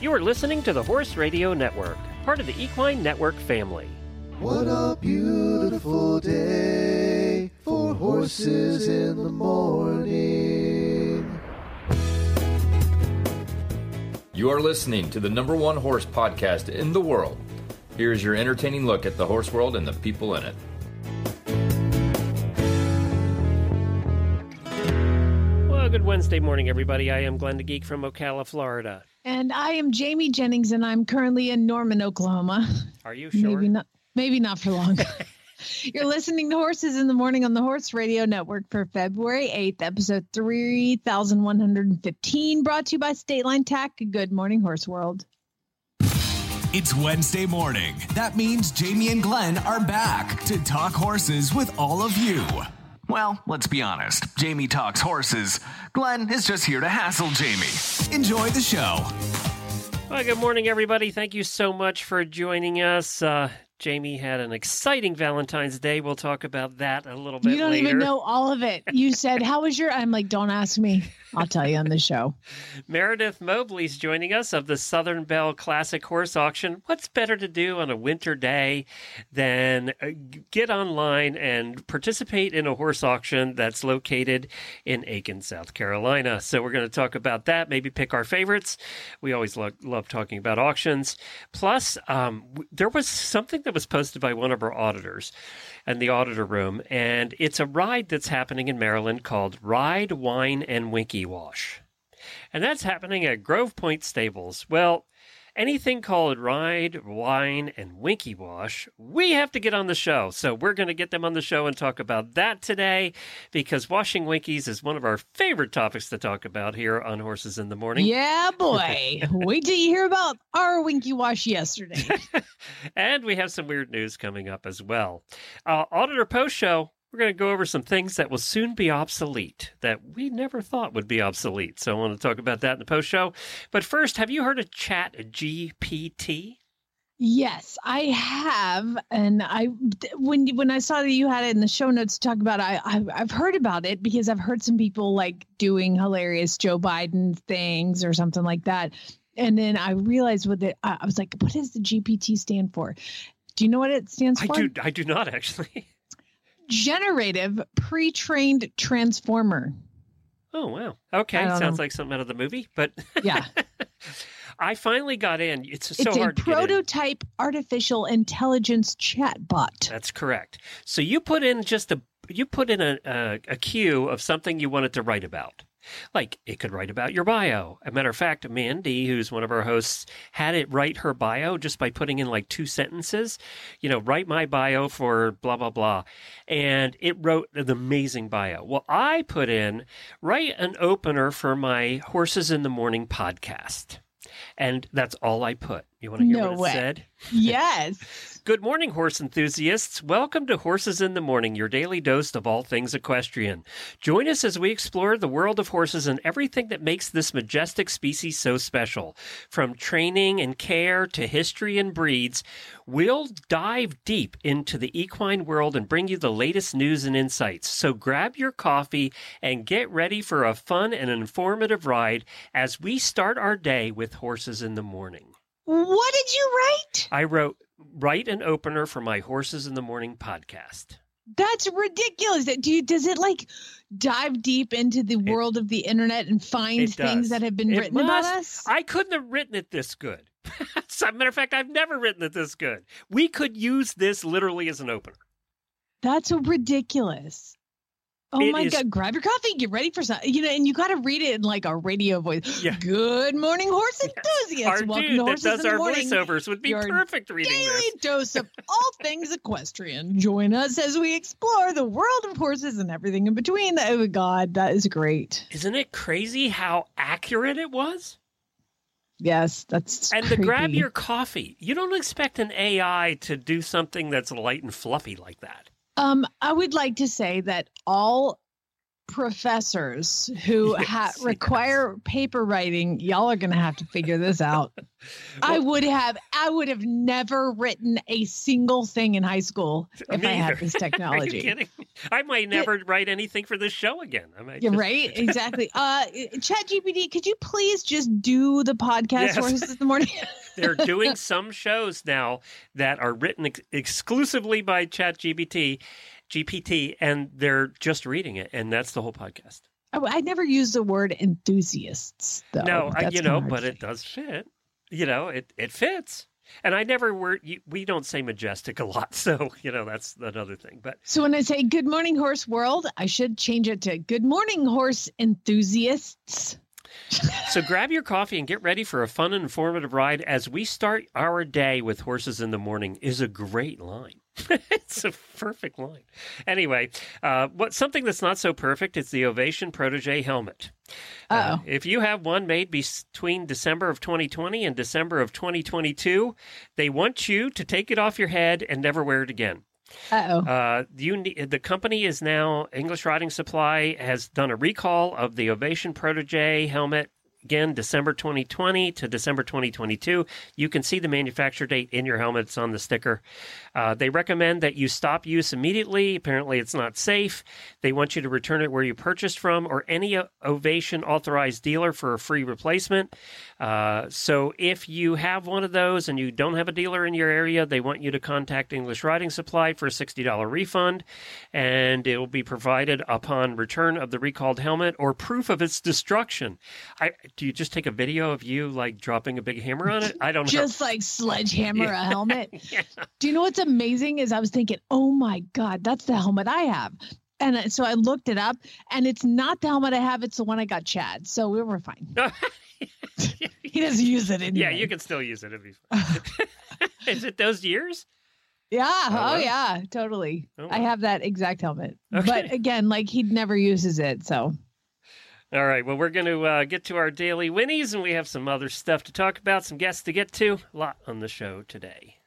You are listening to the Horse Radio Network, part of the Equine Network family. What a beautiful day for horses in the morning. You are listening to the number one horse podcast in the world. Here's your entertaining look at the horse world and the people in it. Well, good Wednesday morning, everybody. I am Glenn the Geek from Ocala, Florida. And I am Jamie Jennings, and I'm currently in Norman, Oklahoma. Are you sure? Maybe not. Maybe not for long. You're listening to Horses in the Morning on the Horse Radio Network for February 8th, episode 3115, brought to you by State Line Tack. Good morning, Horse World. It's Wednesday morning. That means Jamie and Glenn are back to talk horses with all of you. Well, let's be honest. Jamie talks horses. Glenn is just here to hassle Jamie. Enjoy the show. Well, good morning, everybody. Thank you so much for joining us. Uh, Jamie had an exciting Valentine's Day. We'll talk about that a little bit You don't later. even know all of it. You said, How was your? I'm like, Don't ask me. I'll tell you on the show. Meredith Mobley's joining us of the Southern Belle Classic Horse Auction. What's better to do on a winter day than uh, get online and participate in a horse auction that's located in Aiken, South Carolina? So we're going to talk about that, maybe pick our favorites. We always lo- love talking about auctions. Plus, um, there was something that was posted by one of our auditors in the auditor room, and it's a ride that's happening in Maryland called Ride, Wine, and Winkie Wash. And that's happening at Grove Point Stables. Well, anything called Ride, Wine, and Winkie Wash, we have to get on the show. So we're going to get them on the show and talk about that today because washing Winkies is one of our favorite topics to talk about here on Horses in the Morning. Yeah, boy. Wait till you hear about our Winkie Wash yesterday. and we have some weird news coming up as well. Uh, Auditor Post Show, we're going to go over some things that will soon be obsolete that we never thought would be obsolete. So I want to talk about that in the post show. But first, have you heard of Chat GPT? Yes, I have, and I when when I saw that you had it in the show notes to talk about, I I've, I've heard about it because I've heard some people like doing hilarious Joe Biden things or something like that, and then I realized what it. I I was like, what does the GPT stand for? Do you know what it stands I for? do. I do not actually. Generative pre-trained transformer. Oh wow. Okay, sounds know. like something out of the movie. But Yeah, I finally got in. It's so it's a hard to get in. prototype artificial intelligence chatbot. That's correct. So you put in just a you put in a, a a queue of something you wanted to write about. Like it could write about your bio. A matter of fact, Mandy, who's one of our hosts, had it write her bio just by putting in like two sentences. You know, write my bio for blah blah blah, and it wrote an amazing bio. Well, I put in write an opener for my Horses in the Morning podcast, and that's all I put. You want to hear No what it way. said? Yes. Good morning, horse enthusiasts. Welcome to Horses in the Morning, your daily dose of all things equestrian. Join us as we explore the world of horses and everything that makes this majestic species so special. From training and care to history and breeds, we'll dive deep into the equine world and bring you the latest news and insights. So grab your coffee and get ready for a fun and informative ride as we start our day with Horses in the Morning. What did you write? I wrote write an opener for my Horses in the Morning podcast. That's ridiculous. Do you, does it like dive deep into the world of the internet and find things that have been It written about us? I couldn't have written it this good. As a matter of fact, I've never written it this good. We could use this literally as an opener. That's ridiculous. Oh It my is- god! Grab your coffee, get ready for something. You know, and you got to read it in like a radio voice. Yeah. Good morning, horse enthusiasts. our Welcome dude to that does our Morning. voiceovers would be Your perfect reading Daily this. dose of all things equestrian. Join us as we explore the world of horses and everything in between. Oh God, that is great. Isn't it crazy how accurate it was? Yes, that's And to grab your coffee, you don't expect an AI to do something that's light and fluffy like that. Um, I would like to say that all professors who Yes, ha- yes. require paper writing, y'all are going to have to figure this out. I would have I would have never written a single thing in high school if I had this Are you technology. kidding? I might never write anything for this show again. I might just- right? Exactly. Uh ChatGPT, could you please just do the podcast Yes. horses in the morning? They're doing some shows now that are written ex- exclusively by ChatGPT, GPT, and they're just reading it, and that's the whole podcast. I, I never use the word enthusiasts though. no, I, you know, but it does fit. You know, it it fits. And I never were. We don't say majestic a lot, so you know that's another thing. But So when I say good morning horse world, I should change it to good morning horse enthusiasts. So grab your coffee and get ready for a fun and informative ride as we start our day with horses in the morning is a great line. it's a perfect line. Anyway, uh, what something that's not so perfect is the Ovation Protege helmet. Uh, if you have one made between December of 2020 and December of 2022, they want you to take it off your head and never wear it again. Uh-oh. Uh, you the company is now English Riding Supply has done a recall of the Ovation Protege helmet. Again, December 2020 to December 2022. You can see the manufacture date in your helmet. It's on the sticker. Uh, they recommend that you stop use immediately. Apparently, it's not safe. They want you to return it where you purchased from or any Ovation authorized dealer for a free replacement. Uh, so, if you have one of those and you don't have a dealer in your area, they want you to contact English Riding Supply for a $60 refund, and it will be provided upon return of the recalled helmet or proof of its destruction. I, do you just take a video of you like dropping a big hammer on it? I don't know. Just like sledgehammer Yeah. a helmet. Yeah. Do you know what's amazing is I was thinking, oh my God, that's the helmet I have. And uh, so I looked it up and it's not the helmet I have. It's the one I got Chad. So we were fine. He doesn't use it anyway. Yeah, you can still use it. It'd be fine. Is it those years? Yeah. Oh, wow. yeah, totally. Oh, I have that exact helmet. Okay. But again, like he never uses it. So All right. Well, we're going to uh, get to our daily whinnies, and we have some other stuff to talk about, some guests to get to. A lot on the show today.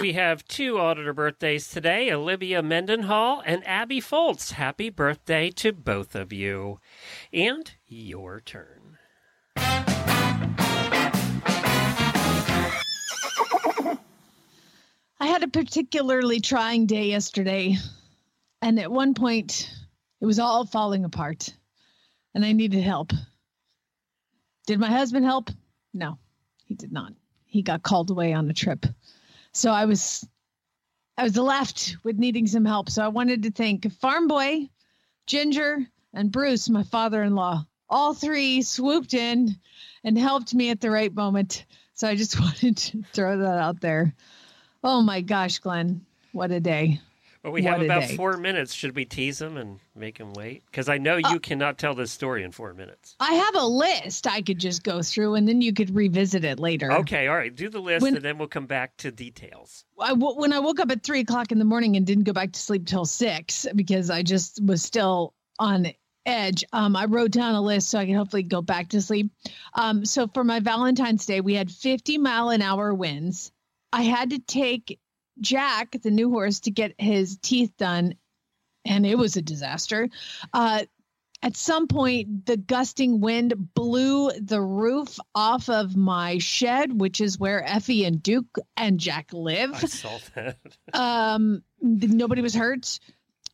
We have two auditor birthdays today Olivia Mendenhall and Abby Foltz. Happy birthday to both of you. And your turn. I had a particularly trying day yesterday. And at one point, it was all falling apart. And I needed help. Did my husband help? No, he did not. He got called away on a trip. So I was I was left with needing some help. So I wanted to thank Farm Boy, Ginger, and Bruce, my father-in-law. All three swooped in and helped me at the right moment. So I just wanted to throw that out there. Oh my gosh, Glenn, what a day. Well, we What have about four minutes. Should we tease them and make them wait? Because I know you cannot tell this story in four minutes. I have a list I could just go through and then you could revisit it later. Okay, all right. Do the list, When- and then we'll come back to details. I w- when I woke up at three o'clock in the morning and didn't go back to sleep till six because I just was still on edge. Um, I wrote down a list so I could hopefully go back to sleep. Um, so for my Valentine's Day, we had 50 mile an hour winds. I had to take Jack, the new horse, to get his teeth done, and it was a disaster. Uh, at some point, the gusting wind blew the roof off of my shed, which is where Effie and Duke and Jack live I saw that. um nobody was hurt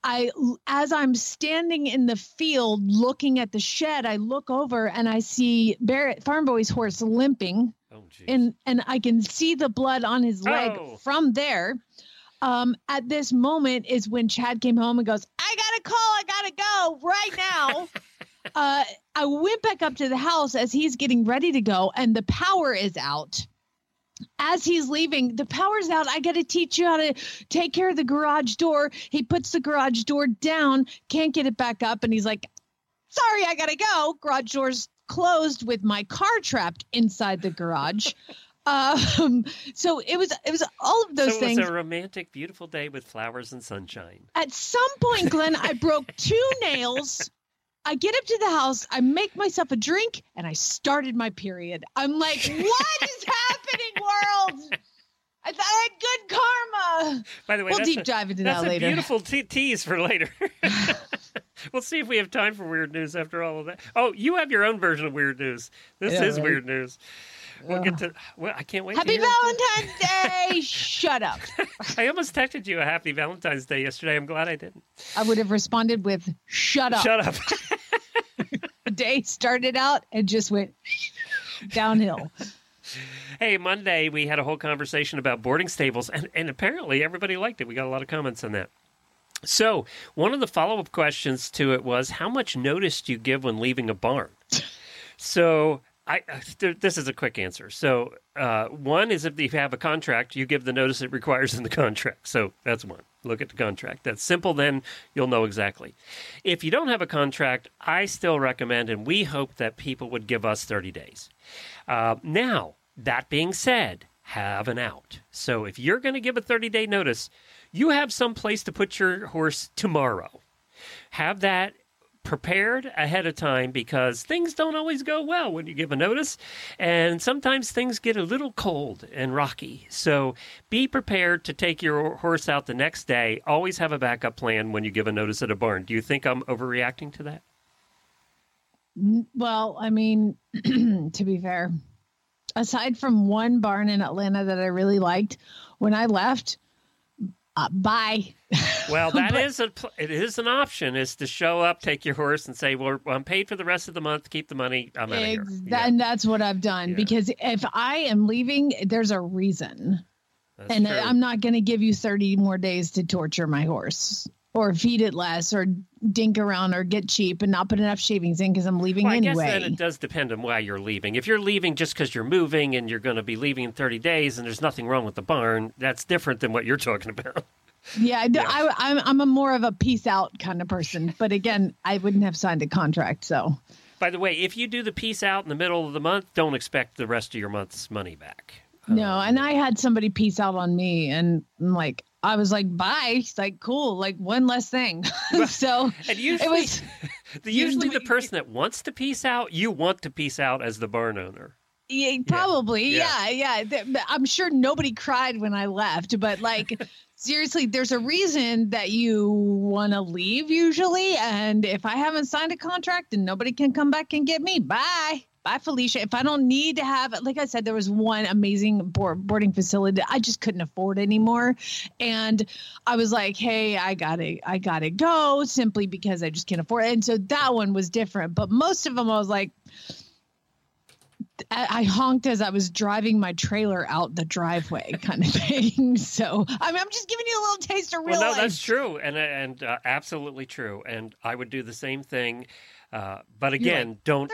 i as i'm standing in the field looking at the shed i look over and i see barrett farm boy's horse limping Oh, geez. and and i can see the blood on his leg Oh. from there um at this moment is when chad came home and goes i gotta call i gotta go right now uh i went back up to the house as he's getting ready to go and the power is out as he's leaving, the power's out. I got to teach you how to take care of the garage door. He puts the garage door down, can't get it back up. And he's like, Sorry, I got to go. Garage door's closed with my car trapped inside the garage. Um, so it was it was all of those so things. it was a romantic, beautiful day with flowers and sunshine. At some point, Glenn, I broke two nails. I get up to the house, I make myself a drink, and I started my period. I'm like, what is happening, world? I thought I had good karma. By the way, We'll deep a, dive into that a later. beautiful te- tease for later. we'll see if we have time for weird news after all of that. Oh, you have your own version of weird news. This Yeah, is right. weird news. We'll get to. Well, I can't wait. to Happy hear it. Valentine's Day. Shut up. I almost texted you a happy Valentine's Day yesterday. I'm glad I didn't. I would have responded with shut up. Shut up. The day started out and just went downhill. hey, Monday we had a whole conversation about boarding stables, and, and apparently everybody liked it. We got a lot of comments on that. So, one of the follow up questions to it was how much notice do you give when leaving a barn? So, I uh, this is a quick answer. So, uh, one is if you have a contract, you give the notice it requires in the contract. So that's one. Look at the contract. That's simple. Then you'll know exactly. If you don't have a contract, I still recommend, and we hope that people would give us 30 days. Uh, now, that being said, have an out. So if you're going to give a 30 day notice, you have some place to put your horse tomorrow. Have that prepared ahead of time because things don't always go well when you give a notice and sometimes things get a little cold and rocky. So be prepared to take your horse out the next day. Always have a backup plan when you give a notice at a barn. Do you think i'm overreacting to that? Well, I mean, to be fair, aside from one barn in Atlanta that I really liked, when I left, uh, bye. well that But- is a it is an option is to show up take your horse and say well i'm paid for the rest of the month keep the money i'm out of here Ex- Yeah, And that's what I've done Yeah. because if I am leaving, there's a reason. that's and true. I'm not going to give you 30 more days to torture my horse or feed it less or dink around or get cheap and not put enough shavings in because I'm leaving Well, I anyway. guess then it does depend on why you're leaving. If you're leaving just because you're moving and you're going to be leaving in 30 days and there's nothing wrong with the barn, that's different than what you're talking about. Yeah, I, I, I'm I'm a more of a peace out kind of person. But again, I wouldn't have signed a contract. So By the way, if you do the piece out in the middle of the month, don't expect the rest of your month's money back. no, and um, I had somebody peace out on me, and I'm like, I was like, bye. It's like cool, like one less thing. so And usually, it was the, usually the person that wants to piece out, you want to piece out as the barn owner. yeah, probably Yeah. yeah, yeah. I'm sure nobody cried when I left, but like. Seriously, there's a reason that you want to leave usually. And if I haven't signed a contract and nobody can come back and get me, bye. Bye, Felicia. If I don't need to have, like I said, there was one amazing board, boarding facility that I just couldn't afford anymore, and I was like, "Hey, I gotta, I gotta go," simply because I just can't afford it. And so that one was different. But most of them, I was like, I, honked as I was driving my trailer out the driveway, kind of thing. So I mean, I'm just giving you a little taste of real Well, no, life. that's true, and and uh, absolutely true. And I would do the same thing. Uh, but again, don't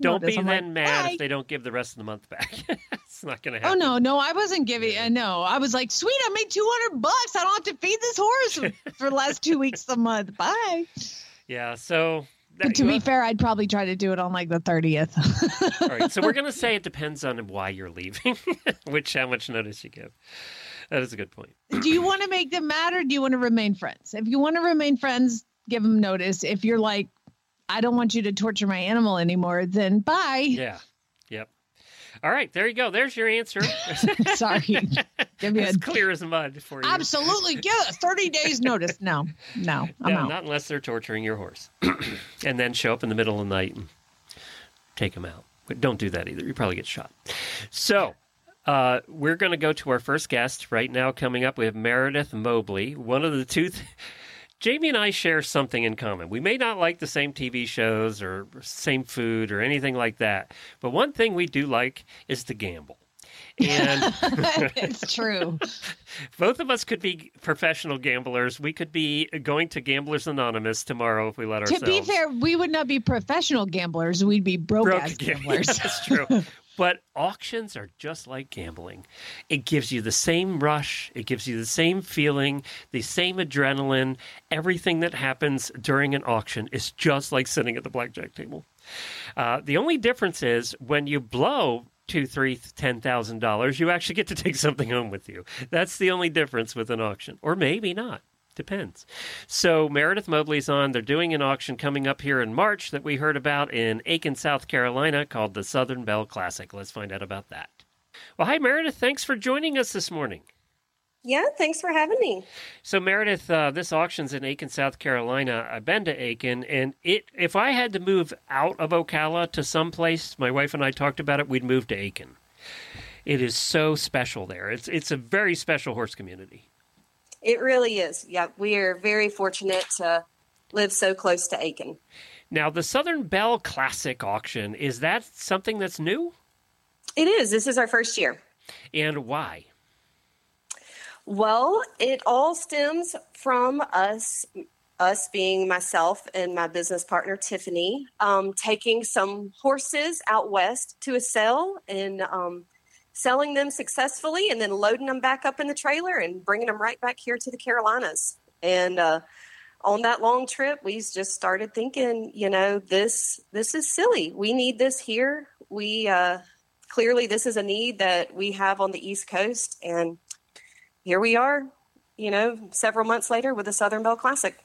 don't notice. be I'm then like, mad "Bye." if they don't give the rest of the month back. it's not going to happen. Oh no, no, I wasn't giving. Uh, no, I was like, sweet, I made two hundred bucks. I don't have to feed this horse for the last two weeks of the month. Bye. Yeah. So. But to be fair, I'd probably try to do it on like the thirtieth. All right, so we're going to say it depends on why you're leaving, which how much notice you give. That is a good point. do you want to make them mad or do you want to remain friends? If you want to remain friends, give them notice. If you're like, I don't want you to torture my animal anymore, then bye. Yeah. Yep. All right, there you go. There's your answer. Sorry. Give me a as clear as mud for you. absolutely give us 30 days notice. No, no, I'm No, out. not unless they're torturing your horse, and then show up in the middle of the night and take them out. But don't do that either. You probably get shot. So. Uh, we're going to go to our first guest right now. Coming up, we have Meredith Mobley, one of the two. Th- Jamie and I share something in common. We may not like the same TV shows or same food or anything like that, but one thing we do like is to gamble. And it's true. both of us could be professional gamblers. We could be going to Gamblers Anonymous tomorrow if we let To ourselves. To be fair, we would not be professional gamblers. We'd be broke, broke gamblers. That's true. But auctions are just like gambling. It gives you the same rush, it gives you the same feeling, the same adrenaline. Everything that happens during an auction is just like sitting at the blackjack table. Uh, the only difference is when you blow two, three, ten thousand dollars, you actually get to take something home with you. That's the only difference with an auction, or maybe not. Depends. So Meredith Mobley's on. They're doing an auction coming up here in March that we heard about in Aiken, South Carolina, called the Southern Belle Classic. Let's find out about that. Well, hi Meredith. Thanks for joining us this morning. Yeah, thanks for having me. So Meredith, uh, this auction's in Aiken, South Carolina. I've been to Aiken, and it if I had to move out of Ocala to some place, my wife and I talked about it, we'd move to Aiken. It is so special there. It's it's a very special horse community. It really is. Yeah, we are very fortunate to live so close to Aiken. Now, the Southern Belle Classic auction is that something that's new? It is. This is our first year. And why? Well, it all stems from us, us being myself and my business partner Tiffany, um, taking some horses out west to a sale and um, selling them successfully, and then loading them back up in the trailer and bringing them right back here to the Carolinas. And uh, on that long trip, we just started thinking, you know, this this is silly. We need this here. We uh, clearly this is a need that we have on the East Coast, and here we are, you know, several months later with the Southern Belle Classic.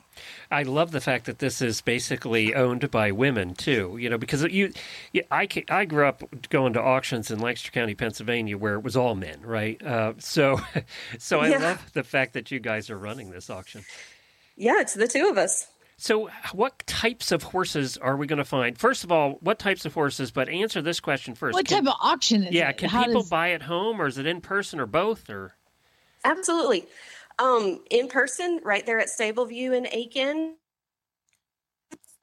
I love the fact that this is basically owned by women too. You know, because you, I I grew up going to auctions in Lancaster County, Pennsylvania, where it was all men, right? Uh, so, so I Yeah. love the fact that you guys are running this auction. Yeah, it's the two of us. So, what types of horses are we going to find? First of all, what types of horses? But answer this question first. What Can- type of auction is yeah, it? can How people does- buy at home, or is it in person, or both? Or Absolutely. Um, in person, right there at Stableview in Aiken,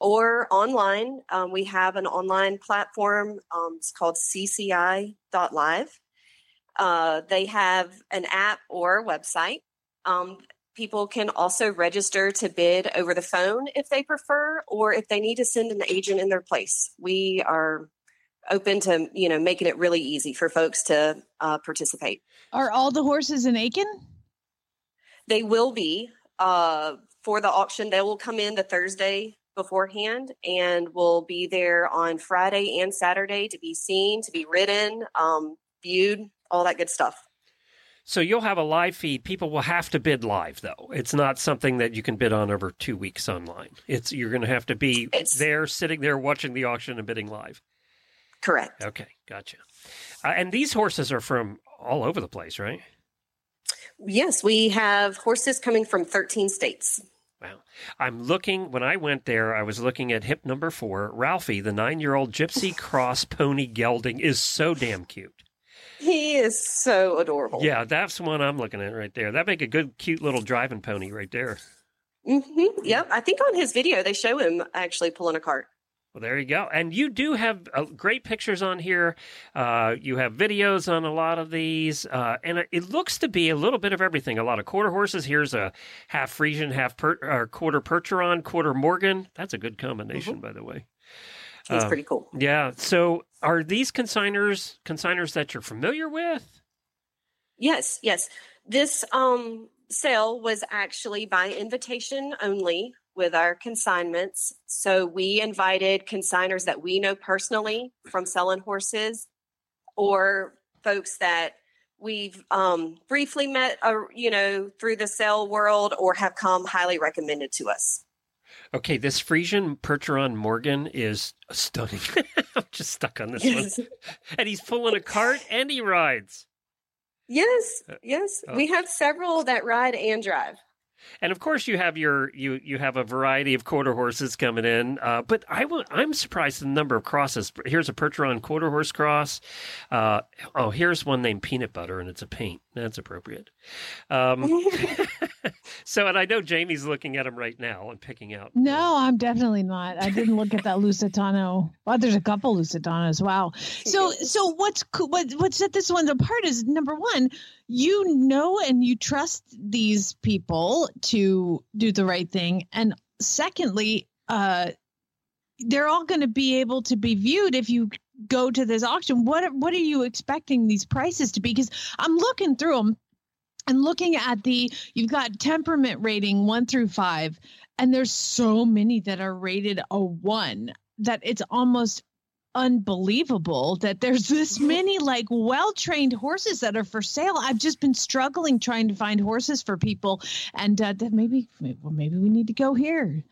or online. Um, we have an online platform. Um, it's called CCI.live. Uh, they have an app or website. Um, people can also register to bid over the phone if they prefer, or if they need to send an agent in their place. We are open to you know making it really easy for folks to uh, participate. Are all the horses in Aiken? They will be uh, for the auction. They will come in the Thursday beforehand and will be there on Friday and Saturday to be seen, to be ridden, um, viewed, all that good stuff. so you'll have a live feed. People will have to bid live, though. It's not something that you can bid on over two weeks online. It's you're going to have to be It's- there, sitting there, watching the auction and bidding live. Correct. Okay, gotcha. Uh, and these horses are from all over the place, right? Yes, we have horses coming from 13 states. Wow. I'm looking, when I went there, I was looking at hip number four. Ralphie, the nine year old gypsy cross pony gelding, is so damn cute. He is so adorable. Yeah, that's one I'm looking at right there. That make a good, cute little driving pony right there. Mm-hmm. Yep. I think on his video they show him actually pulling a cart. Well, there you go. And you do have uh, great pictures on here. Uh, you have videos on a lot of these. Uh, and it- looks to be a little bit of everything. A lot of quarter horses. Here's a half Friesian, half per, or quarter Percheron, quarter Morgan. That's a good combination, by the way. He's Uh, pretty cool. Yeah. So are these consigners consigners that you're familiar with? Yes, yes. This um sale was actually by invitation only with our consignments. So we invited consigners that we know personally from selling horses or folks that we've um briefly met uh, you know through the sale world or have come highly recommended to us. Okay, this Friesian Percheron Morgan is stunning. I'm just stuck on this one. And he's pulling a cart and he rides. yes, yes. oh. We have several that ride and drive. And of course, you have your you you have a variety of quarter horses coming in. Uh, but I will, I'm surprised the number of crosses. Here's a Percheron quarter horse cross. Uh, oh, here's one named Peanut Butter, and it's a paint. That's appropriate. Um, so, and I know Jamie's looking at him right now and picking out. No, I'm definitely not. I didn't look at that Lusitano. Well, there's a couple Lusitanos. Wow. So, so what's what what set this one apart is number one, you know and you trust these people to do the right thing, and secondly, uh, they're all going to be able to be viewed if you go to this auction. What what are you expecting these prices to be? Because I'm looking through them and looking at the you've got temperament rating one through five and there's so many that are rated a one that it's almost unbelievable that there's this many like well-trained horses that are for sale. I've just been struggling trying to find horses for people, and uh, that maybe well, maybe we need to go here.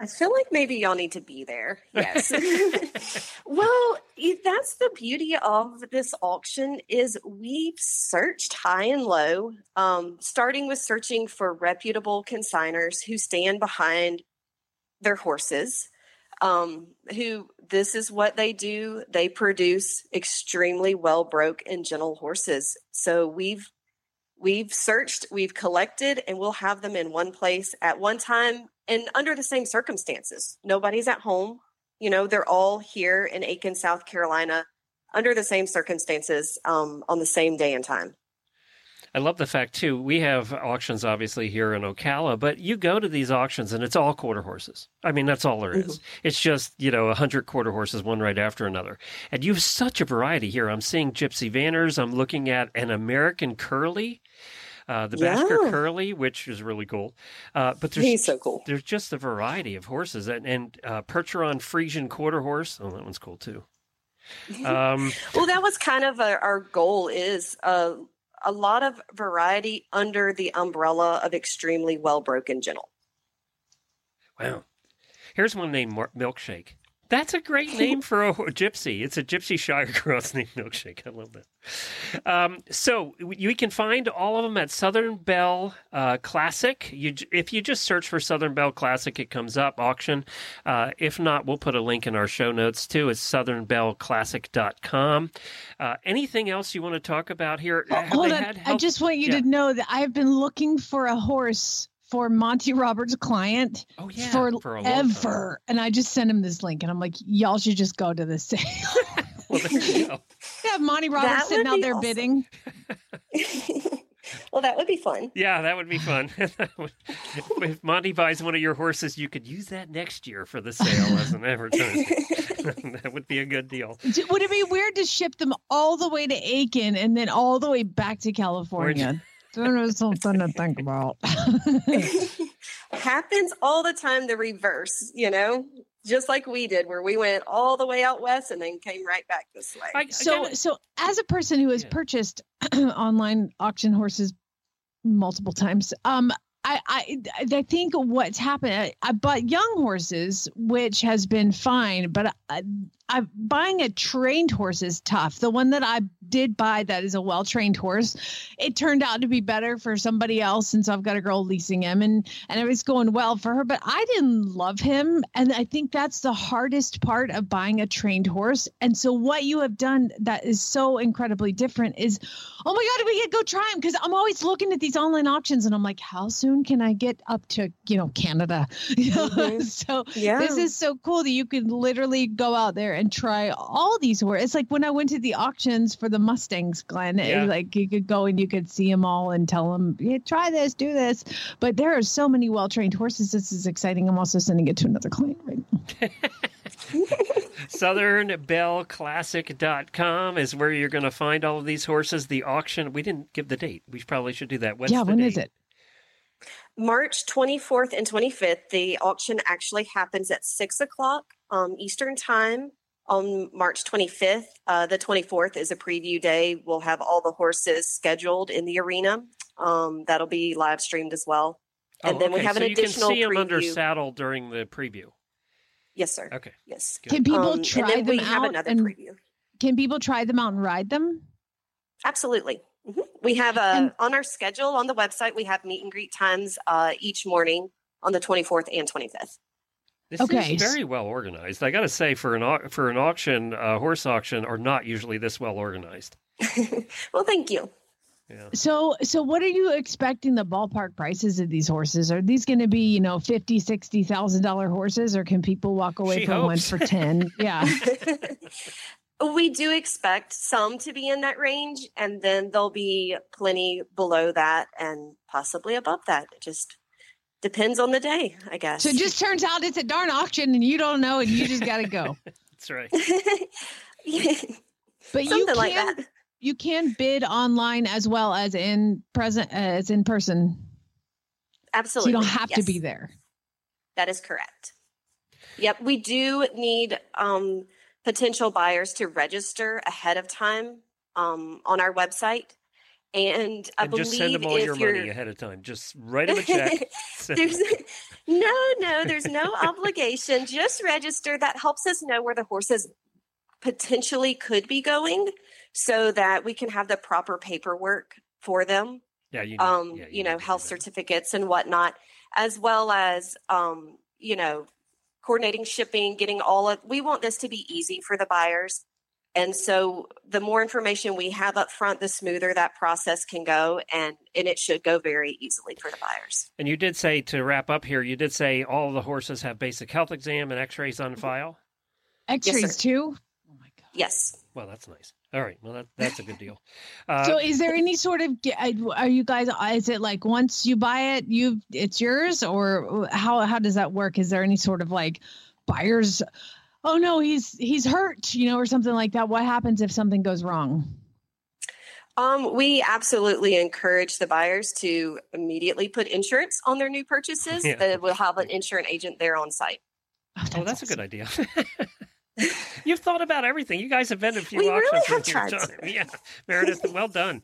I feel like maybe y'all need to be there. Yes. well, that's the beauty of this auction is we've searched high and low, um, starting with searching for reputable consigners who stand behind their horses, um, who this is what they do. They produce extremely well broke and gentle horses. So we've we've searched, we've collected, and we'll have them in one place at one time and under the same circumstances. Nobody's at home. You know, they're all here in Aiken, South Carolina, under the same circumstances um, on the same day and time. I love the fact too. We have auctions obviously here in Ocala, but you go to these auctions and it's all quarter horses. I mean, that's all there is. Mm-hmm. It's just you know a hundred quarter horses, one right after another, and you have such a variety here. I'm seeing Gypsy Vanners. I'm looking at an American Curly. Uh, the yeah. Bashkir Curly, which is really cool. Uh, but there's He's so cool. There's just a variety of horses, and, and uh, Percheron Friesian quarter horse. Oh, that one's cool too. Um, well, that was kind of a, our goal is uh, a lot of variety under the umbrella of extremely well broken gentle. Wow. Here's one named Milkshake. That's a great name for a gypsy. It's a gypsy Shire cross named Milkshake. I love that. Um, so you can find all of them at Southern Belle uh, Classic. You, if you just search for Southern Belle Classic, it comes up auction. Uh, if not, we'll put a link in our show notes too. It's southernbelleclassic.com. Uh, anything else you want to talk about here? hold on. I just want you yeah. to know that I've been looking for a horse for Monty Roberts' client oh, yeah, for, forever. And I just sent him this link and I'm like, y'all should just go to the sale. well, there you go. Yeah, Monty Roberts sitting out there awesome. bidding. well, that would be fun. Yeah, that would be fun. if Monty buys one of your horses, you could use that next year for the sale as an advertisement. that would be a good deal. Would it be weird to ship them all the way to Aiken and then all the way back to California? There's something to think about. Happens all the time the reverse, you know, just like we did, where we went all the way out west and then came right back this way. I, so, so as a person who has yeah. purchased online auction horses multiple times, um, I, I I think what's happened. I, I bought young horses, which has been fine, but I, I buying a trained horse is tough. The one that I did buy that is a well trained horse, it turned out to be better for somebody else, and so I've got a girl leasing him, and and it was going well for her. But I didn't love him, and I think that's the hardest part of buying a trained horse. And so what you have done that is so incredibly different is, oh my god, we could go try him because I'm always looking at these online auctions, and I'm like, how soon can I get up to you know Canada? Mm-hmm. so yeah. this is so cool that you can literally go out there and try all these horses. It's like when I went to the auctions for the Mustangs, Glenn. Yeah. like you could go and you could see them all and tell them, yeah, try this, do this. But there are so many well trained horses. This is exciting. I'm also sending it to another client right now. SouthernBelleClassic.com is where you're going to find all of these horses. The auction, we didn't give the date. We probably should do that. What's yeah, when date? is it? March 24th and 25th. The auction actually happens at 6 o'clock um, Eastern Time on March 25th. Uh, the 24th is a preview day. We'll have all the horses scheduled in the arena. Um, that'll be live streamed as well. And oh, then okay. we have so an additional you can see preview. them under saddle during the preview. Yes, sir. Okay. Yes. Good. Can people um, try and then them we out? have another and preview. Can people try them out and ride them? Absolutely. Mm-hmm. We have a and, on our schedule on the website. We have meet and greet times uh, each morning on the 24th and 25th. This okay. is very well organized. I got to say, for an for an auction, uh, horse auction, are not usually this well organized. well, thank you. Yeah. So, so what are you expecting the ballpark prices of these horses? Are these going to be, you know, fifty, sixty thousand dollar horses, or can people walk away she from hopes. one for ten? Yeah. we do expect some to be in that range, and then there'll be plenty below that, and possibly above that. It just depends on the day, I guess. So it just turns out it's a darn auction and you don't know and you just got to go. That's right. but Something you can, like that. You can bid online as well as in present uh, as in person. Absolutely. So you don't have yes. to be there. That is correct. Yep, we do need um, potential buyers to register ahead of time um, on our website. And I and believe just send them all your you're money ahead of time. Just write them a check. there's no, no, there's no obligation. Just register. That helps us know where the horses potentially could be going, so that we can have the proper paperwork for them. yeah, you know, Um, yeah, you need know, do health certificates and whatnot, as well as um, you know, coordinating shipping, getting all of. We want this to be easy for the buyers. And so the more information we have up front, the smoother that process can go and and it should go very easily for the buyers. And you did say to wrap up here, you did say all the horses have basic health exam and X-rays on file. X-rays sir. too. Oh my god. Yes. Well, that's nice. All right, well that, that's a good deal. Uh, so is there any sort of ge- uh, are you guys is it like once you buy it you it's yours or how how does that work is there any sort of like buyers oh no he's he's hurt you know or something like that what happens if something goes wrong Um, we absolutely encourage the buyers to immediately put insurance on their new purchases. Yeah. That we'll have an insurance agent there on site. oh, that's a good idea. You've thought about everything. You guys have been to a few We really auctions have tried. time. Yeah, Meredith, well done.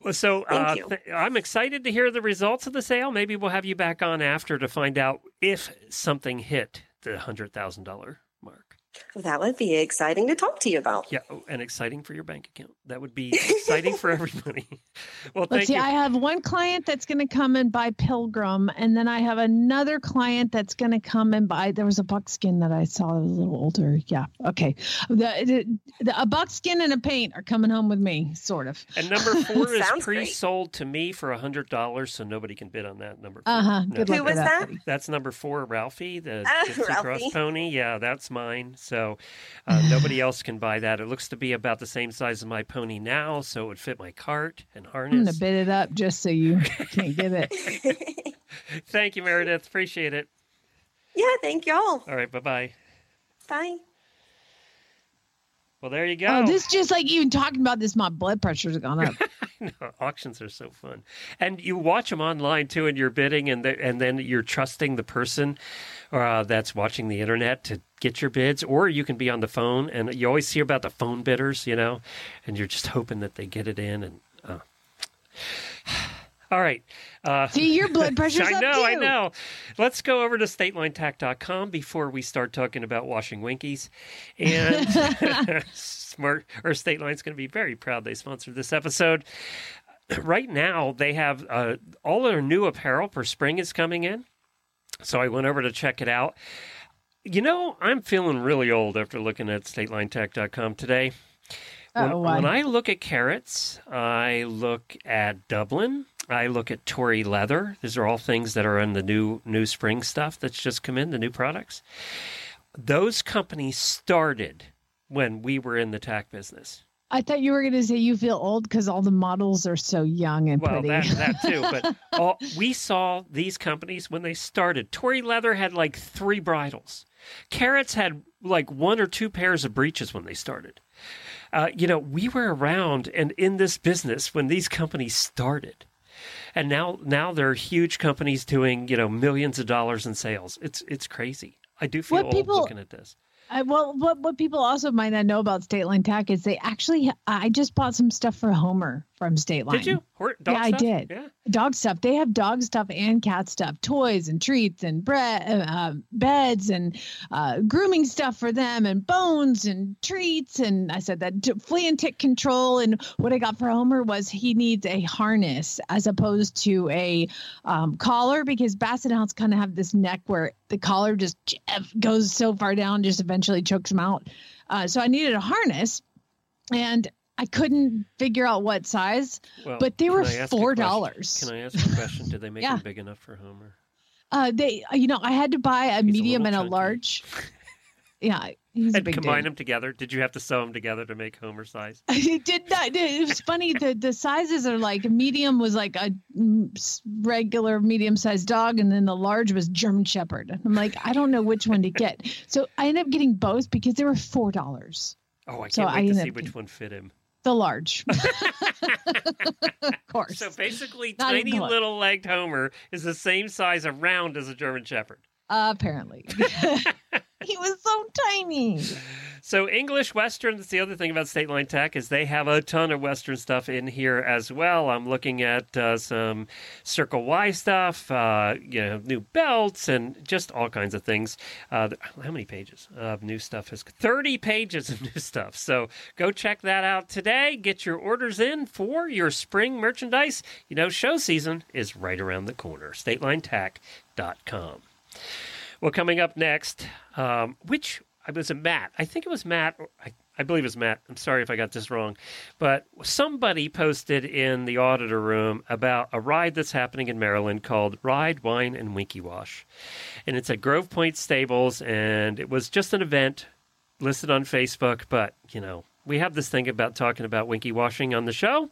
Well, so uh, th- I'm excited to hear the results of the sale. Maybe we'll have you back on after to find out if something hit the hundred thousand dollar mark. That would be exciting to talk to you about. Yeah, oh, and exciting for your bank account. That would be exciting for everybody. Well, let's thank see you. i have one client that's going to come and buy pilgrim and then i have another client that's going to come and buy there was a buckskin that i saw that was a little older yeah okay the, the, the a buckskin and a paint are coming home with me sort of And number four is pre-sold to me for a hundred dollars, so nobody can bid on that. Number four. uh-huh No. Who was that, that? That's number four, Ralphie, the Oh, Gypsy Cross Pony. Yeah, that's mine. So uh, nobody else can buy that. It looks to be about the same size as my pony now, so it would fit my cart and harness. i'm harness. going to bid it up just so you can't get it Thank you, Meredith. Appreciate it. yeah, thank y'all. All right, bye bye bye. Well, there you go. Oh, this just like even talking about this, my blood pressure's gone up. No, auctions are so fun, and you watch them online too, and you're bidding, and the, and then you're trusting the person uh, that's watching the internet to get your bids, or you can be on the phone, and you always hear about the phone bidders, you know, and you're just hoping that they get it in, and uh. All right. Uh, See, your blood pressure's I up know, too. I know. Let's go over to statelinetack.com before we start talking about washing winkies. And Smart or State Line's going to be very proud they sponsored this episode. Right now, they have uh, all their new apparel for spring is coming in. So I went over to check it out. You know, I'm feeling really old after looking at statelinetack.com today. When, Oh, why? when I look at Kerrits, I look at Dublin. I look at Tory leather. These are all things that are in the new new spring stuff that's just come in, the new products. Those companies started when we were in the tack business. I thought you were going to say you feel old because all the models are so young and Well, pretty. that that too. But all, we saw these companies when they started. Tory Leather had like three bridles. Kerrits had like one or two pairs of breeches when they started. Uh, you know, we were around and in this business when these companies started, and now now they're huge companies doing you know millions of dollars in sales. It's it's crazy. I do feel What old people- looking at this. I, well, what what people also might not know about State Line Tack is they actually. I just bought some stuff for Homer from State Line. Did you? Hor- dog Yeah, I did. Yeah. Dog stuff. They have dog stuff and cat stuff, toys and treats and bread, uh, beds and uh, grooming stuff for them, and bones and treats. And I said that t- flea and tick control. And what I got for Homer was he needs a harness as opposed to a um, collar because Basset Hounds kind of have this neck where the collar just goes so far down, just eventually chokes him out. Uh, so I needed a harness, and I couldn't figure out what size. Well, But they were a four dollars. Can I ask a question? Did they make Yeah. them big enough for Homer? Uh, they, you know, I had to buy a a medium little and a large. Yeah, and combine dude. them together? Did you have to sew them together to make Homer size? it did not. It was funny. The the sizes are like medium was like a mm, regular medium sized dog, and then the large was German Shepherd. And I'm like, I don't know which one to get. So I ended up getting both because they were four dollars. Oh, I can't I wait to see which one fit him. The large, of course. So basically, Not tiny little legged Homer is the same size around as a German Shepherd. Apparently, he was so tiny. So English Western. That's the other thing about State Line Tack is they have a ton of Western stuff in here as well. I'm looking at uh, some Circle Y stuff, uh, you know, new belts and just all kinds of things. Uh, how many pages of new stuff is 30 pages of new stuff. So go check that out today. Get your orders in for your spring merchandise. You know, show season is right around the corner. StatelineTack.com. Well, coming up next, um, which I was a Matt. I think it was Matt. I, I believe it's Matt. I'm sorry if I got this wrong, but somebody posted in the auditor room about a ride that's happening in Maryland called Ride Wine and Winkie Wash, and it's at Grove Point Stables, and it was just an event listed on Facebook. But you know, we have this thing about talking about winky washing on the show.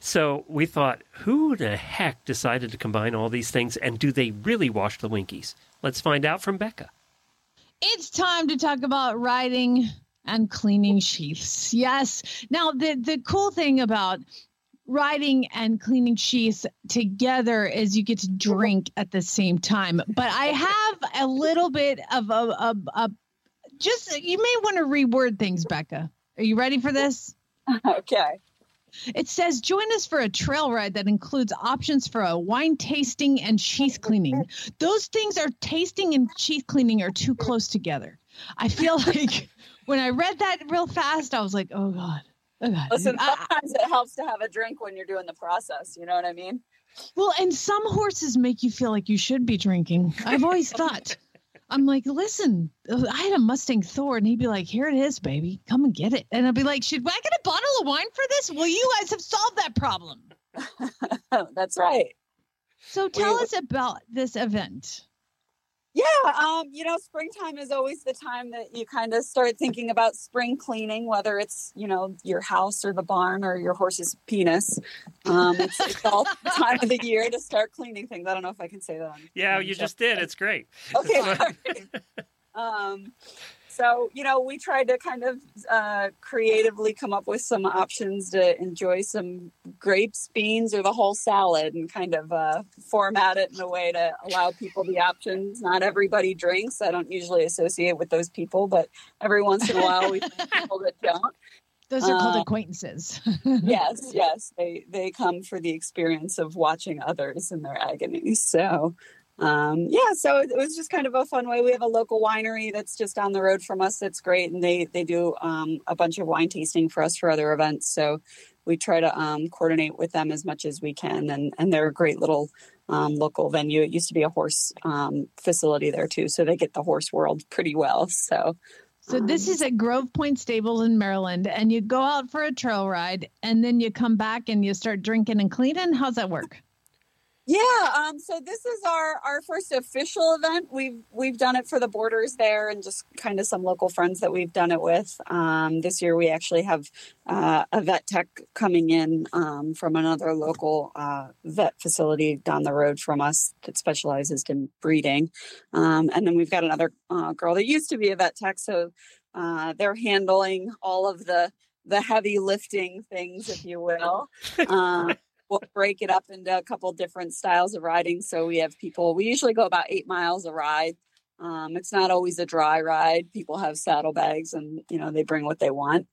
So we thought, who the heck decided to combine all these things and do they really wash the winkies? Let's find out from Becca. It's time to talk about riding and cleaning sheaths. Yes. Now, the, the cool thing about riding and cleaning sheaths together is you get to drink at the same time. But I have a little bit of a, a, a just, you may want to reword things, Becca. Are you ready for this? okay. It says, join us for a trail ride that includes options for a wine tasting and sheath cleaning. Those things are tasting and sheath cleaning are too close together. I feel like when I read that real fast, I was like, oh God. Oh God. Listen, I- sometimes it helps to have a drink when you're doing the process. You know what I mean? well, and some horses make you feel like you should be drinking. I've always thought. I'm like, listen, uh, I had a Mustang Thor, and he'd be like, here it is, baby. Come and get it. And I'd be like, should I get a bottle of wine for this? Well, you guys have solved that problem. That's right. So tell We- us about this event. Yeah, um, you know, springtime is always the time that you kind of start thinking about spring cleaning, whether it's you know your house or the barn or your horse's penis. Um, it's, it's all the time of the year to start cleaning things. I don't know if I can say that. On, Yeah, on you just show. did. It's great. Okay. um, so you know, we tried to kind of uh, creatively come up with some options to enjoy some grapes, beans, or the whole salad, and kind of uh, format it in a way to allow people the options. Not everybody drinks. I don't usually associate with those people, but every once in a while we find people that don't. Those are called Uh, acquaintances. Yes, yes, they they come for the experience of watching others in their agony. So. Um, yeah, so it, was just kind of a fun way. We have a local winery that's just down the road from us. That's great, and they they do um, a bunch of wine tasting for us for other events. So we try to um, coordinate with them as much as we can, and and they're a great little um, local venue. It used to be a horse um, facility there too, so they get the horse world pretty well. So So this is at Grove Point Stables in Maryland, and you go out for a trail ride, and then you come back and you start drinking and cleaning. How's that work? Yeah, um, so this is our our first official event. We've we've done it for the boarders there, and just kind of some local friends that we've done it with. Um, this year, we actually have uh, a vet tech coming in um, from another local uh, vet facility down the road from us that specializes in breeding, um, and then we've got another uh, girl that used to be a vet tech, so uh, they're handling all of the the heavy lifting things, if you will. We'll break it up into a couple different styles of riding. So we have people, we usually go about eight miles a ride. Um, it's not always a dry ride. People have saddlebags and, you know, they bring what they want.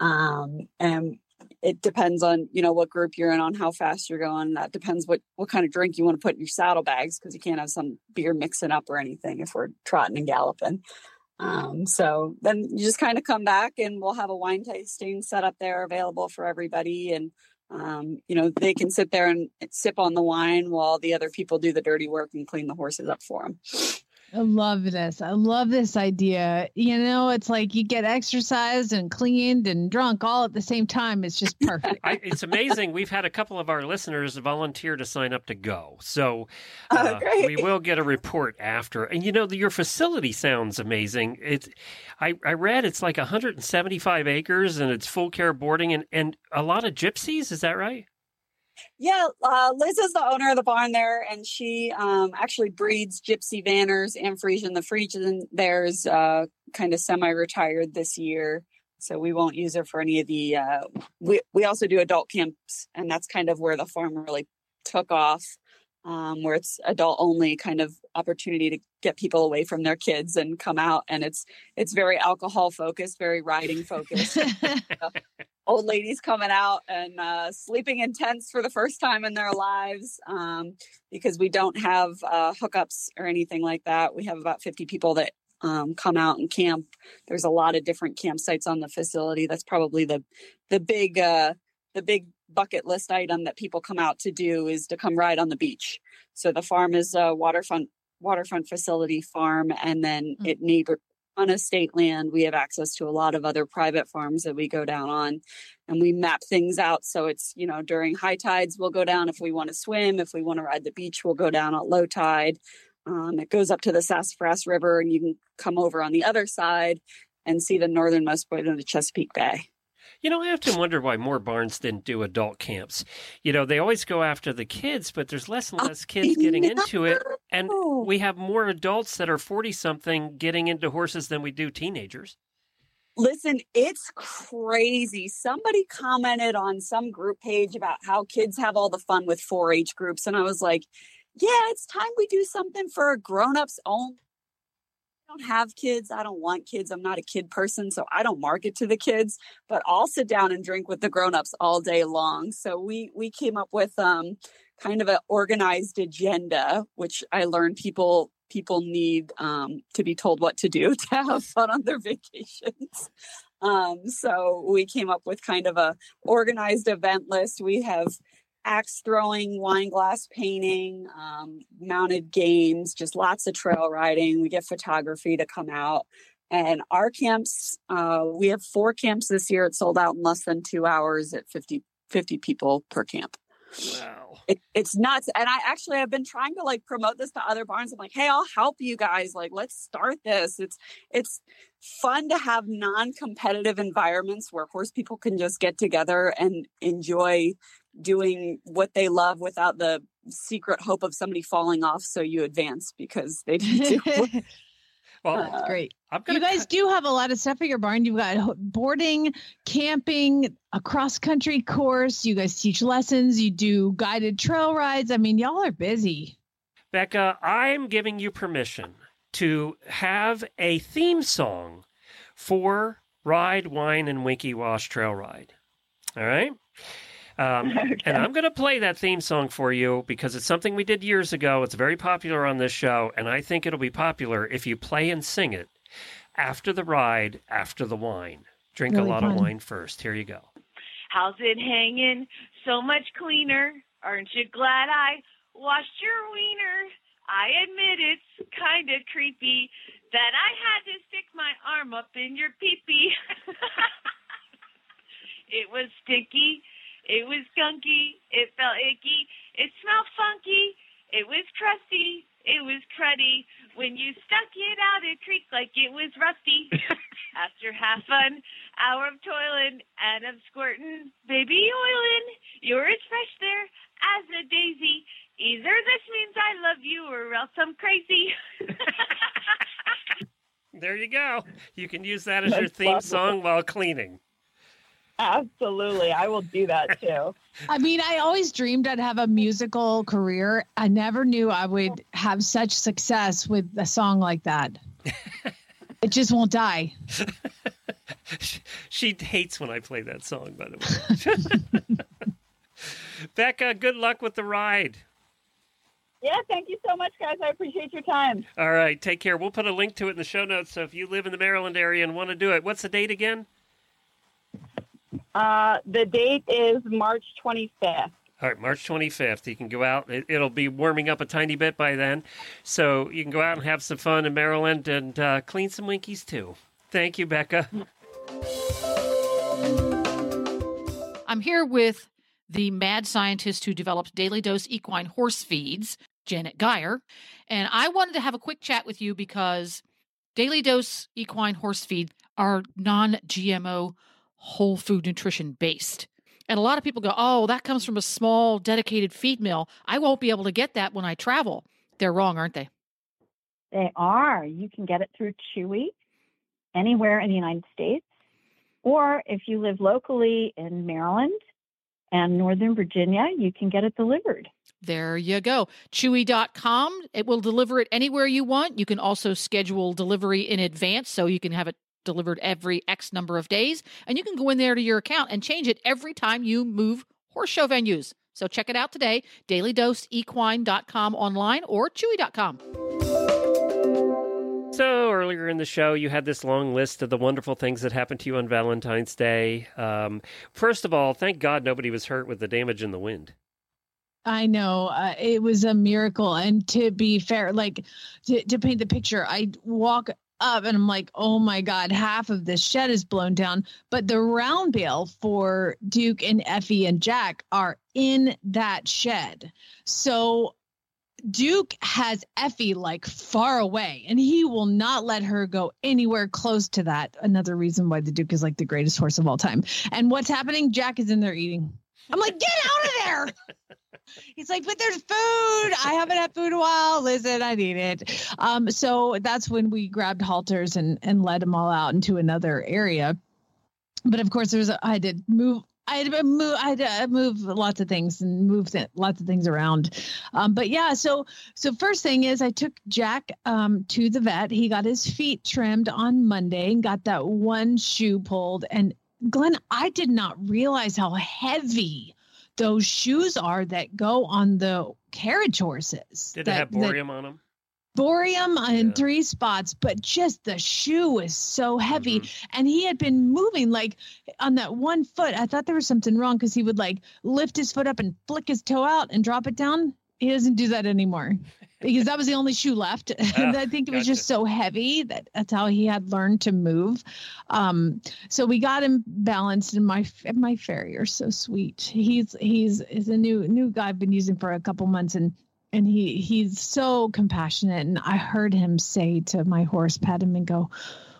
Um, and it depends on, you know, what group you're in, on how fast you're going. That depends what, what kind of drink you want to put in your saddlebags because you can't have some beer mixing up or anything if we're trotting and galloping. Um, so then you just kind of come back and we'll have a wine tasting set up there available for everybody. And um, you know, they can sit there and sip on the wine while the other people do the dirty work and clean the horses up for them. I love this. I love this idea. You know, it's like you get exercised and cleaned and drunk all at the same time. It's just perfect. I, it's amazing. We've had a couple of our listeners volunteer to sign up to go. So Oh, uh, great. we will get a report after. And you know, your facility sounds amazing. It's I, I read it's like 175 acres and it's full care boarding and, and a lot of gypsies. Is that right? Yeah, uh, Liz is the owner of the barn there, and she um, actually breeds Gypsy Vanners and Friesian. The Friesian there's uh, kind of semi-retired this year, so we won't use her for any of the. Uh, we we also do adult camps, and that's kind of where the farm really took off. um, where it's adult only kind of opportunity to get people away from their kids and come out. And it's it's very alcohol focused, very riding focused. Old ladies coming out and uh, sleeping in tents for the first time in their lives um, because we don't have uh, hookups or anything like that. We have about 50 people that um, come out and camp. There's a lot of different campsites on the facility. That's probably the the big uh, the big bucket list item that people come out to do is to come ride on the beach. So the farm is a waterfront waterfront facility farm, and then mm-hmm. it neighbor on a state land. We have access to a lot of other private farms that we go down on, and we map things out. So it's you know during high tides we'll go down if we want to swim. If we want to ride the beach, we'll go down at low tide. Um, it goes up to the Sassafras River, and you can come over on the other side and see the northernmost point of the Chesapeake Bay. You know, I often wonder why more barns didn't do adult camps. You know, they always go after the kids, but there's less and less kids getting into it. And we have more adults that are 40 something getting into horses than we do teenagers. Listen, it's crazy. Somebody commented on some group page about how kids have all the fun with 4 H groups. And I was like, yeah, it's time we do something for grown ups only. I don't have kids. I don't want kids. I'm not a kid person, so I don't market to the kids, but I'll sit down and drink with the grown-ups all day long. So we we came up with um kind of an organized agenda, which I learned people people need um, to be told what to do to have fun on their vacations. Um, so we came up with kind of a organized event list. We have axe throwing, wine glass painting, um, mounted games, just lots of trail riding. We get photography to come out. And our camps, uh, we have four camps this year. It sold out in less than two hours at 50, 50 people per camp. Wow. It, it's nuts. And I actually have been trying to like promote this to other barns. I'm like, hey, I'll help you guys. Like, let's start this. It's it's fun to have non-competitive environments where horse people can just get together and enjoy doing what they love without the secret hope of somebody falling off so you advance because they didn't do Well, that's uh, great. you guys cut. do have a lot of stuff at your barn. You've got boarding, camping, a cross country course. You guys teach lessons. You do guided trail rides. I mean, y'all are busy. Becca, I'm giving you permission to have a theme song for Ride, Wine, and Winkie Wash Trail Ride. All right? Um, okay. And I'm going to play that theme song for you because it's something we did years ago. It's very popular on this show, and I think it'll be popular if you play and sing it after the ride, after the wine. Drink really a lot fun. of wine first. Here you go. How's it hanging? So much cleaner. Aren't you glad I washed your wiener? I admit it's kind of creepy that I had to stick my arm up in your peepee. it was sticky it was gunky. It felt icky. It smelled funky. It was crusty. It was cruddy. When you stuck it out, it creaked like it was rusty. After half an hour of toiling and of squirting baby oilin', you're as fresh there as a daisy. Either this means I love you or else I'm crazy. there you go. You can use that as That's your theme song while cleaning. Absolutely. I will do that too. I mean, I always dreamed I'd have a musical career. I never knew I would have such success with a song like that. it just won't die. she hates when I play that song, by the way. Becca, good luck with the ride. Yeah, thank you so much, guys. I appreciate your time. All right, take care. We'll put a link to it in the show notes. So if you live in the Maryland area and want to do it, what's the date again? Uh, the date is March 25th. All right, March 25th. You can go out. It, will be warming up a tiny bit by then. So you can go out and have some fun in Maryland and uh, clean some Winkies too. Thank you, Becca. I'm here with the mad scientist who developed Daily Dose Equine Horse Feeds, Janet Geyer. And I wanted to have a quick chat with you because Daily Dose Equine Horse Feed are non GMO whole food nutrition based. And a lot of people go, oh, that comes from a small dedicated feed mill. I won't be able to get that when I travel. They're wrong, aren't they? They are. You can get it through Chewy anywhere in the United States. Or if you live locally in Maryland and Northern Virginia, you can get it delivered. There you go. Chewy.com. It will deliver it anywhere you want. You can also schedule delivery in advance so you can have it delivered every X number of days. And you can go in there to your account and change it every time you move horse show venues. So check it out today, dailydoseequine.com online or chewy.com. So earlier in the show, you had this long list of the wonderful things that happened to you on Valentine's Day. Um, first of all, thank God nobody was hurt with the damage in the wind. I know uh, it was a miracle, and to be fair, like to, to paint the picture, I walk up and I'm like, oh my god, half of this shed is blown down, but the round bale for Duke and Effie and Jack are in that shed, so Duke has Effie like far away and he will not let her go anywhere close to that. Another reason why the Duke is like the greatest horse of all time. And what's happening? Jack is in there eating. I'm like, get out of there. He's like, but there's food. I haven't had food in a while. Listen, I need it. Um, so that's when we grabbed halters and and led them all out into another area. But of course, there's I did move I had to move. I had to move lots of things and move th- lots of things around. Um, but yeah, so so first thing is I took Jack um, to the vet. He got his feet trimmed on Monday and got that one shoe pulled. And Glenn, I did not realize how heavy those shoes are that go on the carriage horses. Did that, they have borium on them? borium in three spots, but just the shoe is so heavy. Mm-hmm. And he had been moving like on that one foot. I thought there was something wrong because he would like lift his foot up and flick his toe out and drop it down. He doesn't do that anymore because that was the only shoe left. and I think it was just so heavy that that's how he had learned to move. Um, so we got him balanced and my my farrier's so sweet. He's he's is a new new guy I've been using for a couple months and and he he's so compassionate and i heard him say to my horse pet him and go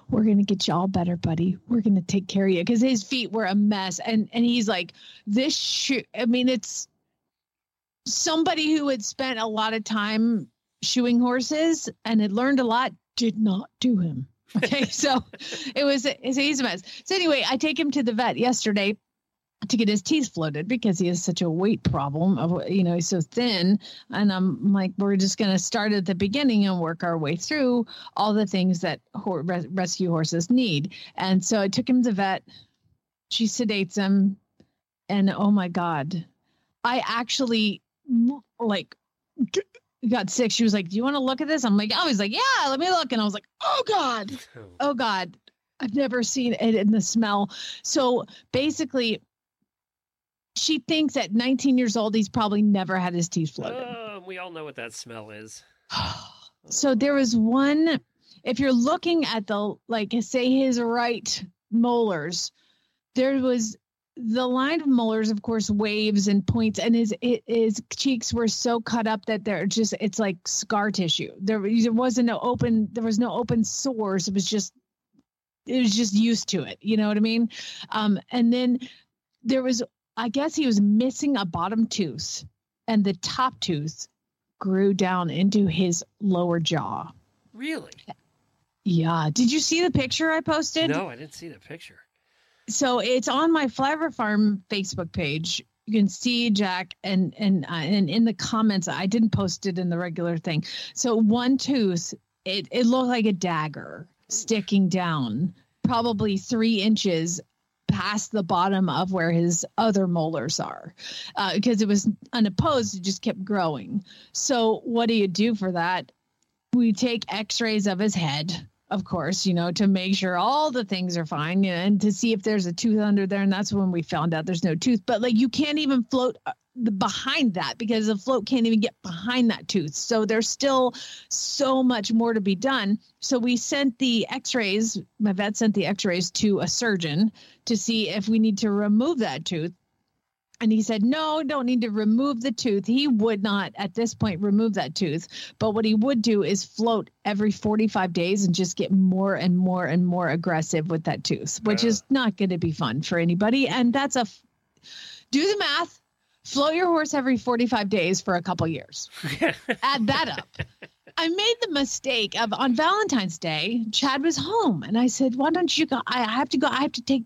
we're going to get you all better buddy we're going to take care of you because his feet were a mess and and he's like this shoe i mean it's somebody who had spent a lot of time shoeing horses and had learned a lot did not do him. Okay so it was he's a mess. So anyway i take him to the vet yesterday to get his teeth floated because he has such a weight problem of you know he's so thin. And i'm like we're just going to start at the beginning and work our way through all the things that hor- res- rescue horses need. And so i took him to the vet. She sedates him. And oh my god i actually like got sick she was like do you want to look at this i'm like oh he's like yeah let me look and i was like oh god oh god I've never seen it in the smell. So basically, she thinks at 19 years old he's probably never had his teeth floated. Oh, we all know what that smell is. so there was one if you're looking at the like say his right molars there was the line of molars of course waves and points and his his cheeks were so cut up that they're just it's like scar tissue there, there wasn't no open there was no open sores it was just it was just used to it you know what i mean um and then there was I guess he was missing a bottom tooth, and the top tooth grew down into his lower jaw. Really? Yeah. Did you see the picture I posted? No, I didn't see the picture. So it's on my Flower Farm Facebook page. You can see Jack and and uh, and in the comments, I didn't post it in the regular thing. So one tooth, it it looked like a dagger sticking down, probably three inches past the bottom of where his other molars are uh, because it was unopposed it just kept growing so what do you do for that we take x-rays of his head of course you know to make sure all the things are fine you know, and to see if there's a tooth under there and that's when we found out there's no tooth but like you can't even float uh, behind that because the float can't even get behind that tooth. So there's still so much more to be done. So we sent the x-rays, my vet sent the x-rays to a surgeon to see if we need to remove that tooth. And he said, no, don't need to remove the tooth. He would not at this point remove that tooth. But what he would do is float every 45 days and just get more and more and more aggressive with that tooth, which is not going to be fun for anybody. And that's a, do the math float your horse every 45 days for a couple years. Add that up. I made the mistake of on Valentine's Day, Chad was home and I said, Why don't you go? I have to go. I have to take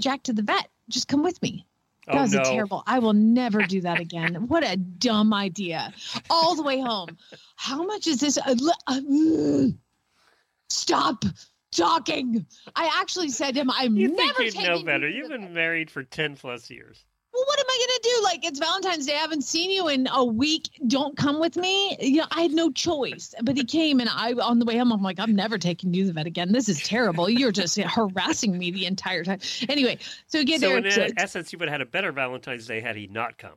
Jack to the vet. Just come with me. Oh, That was no. a terrible. I will never do that again. what a dumb idea. All the way home. How much is this? Uh, uh, mm. stop talking. I actually said to him, I'm You never think you'd know better. You've been married for 10 plus years. Well, what am I gonna do? Like it's Valentine's Day. I haven't seen you in a week. Don't come with me. You know, I had no choice. But he came, and I on the way home, I'm like, I'm never taking you to the vet again. This is terrible. You're just harassing me the entire time. Anyway, so get So there. in so- essence, you would have had a better Valentine's Day had he not come.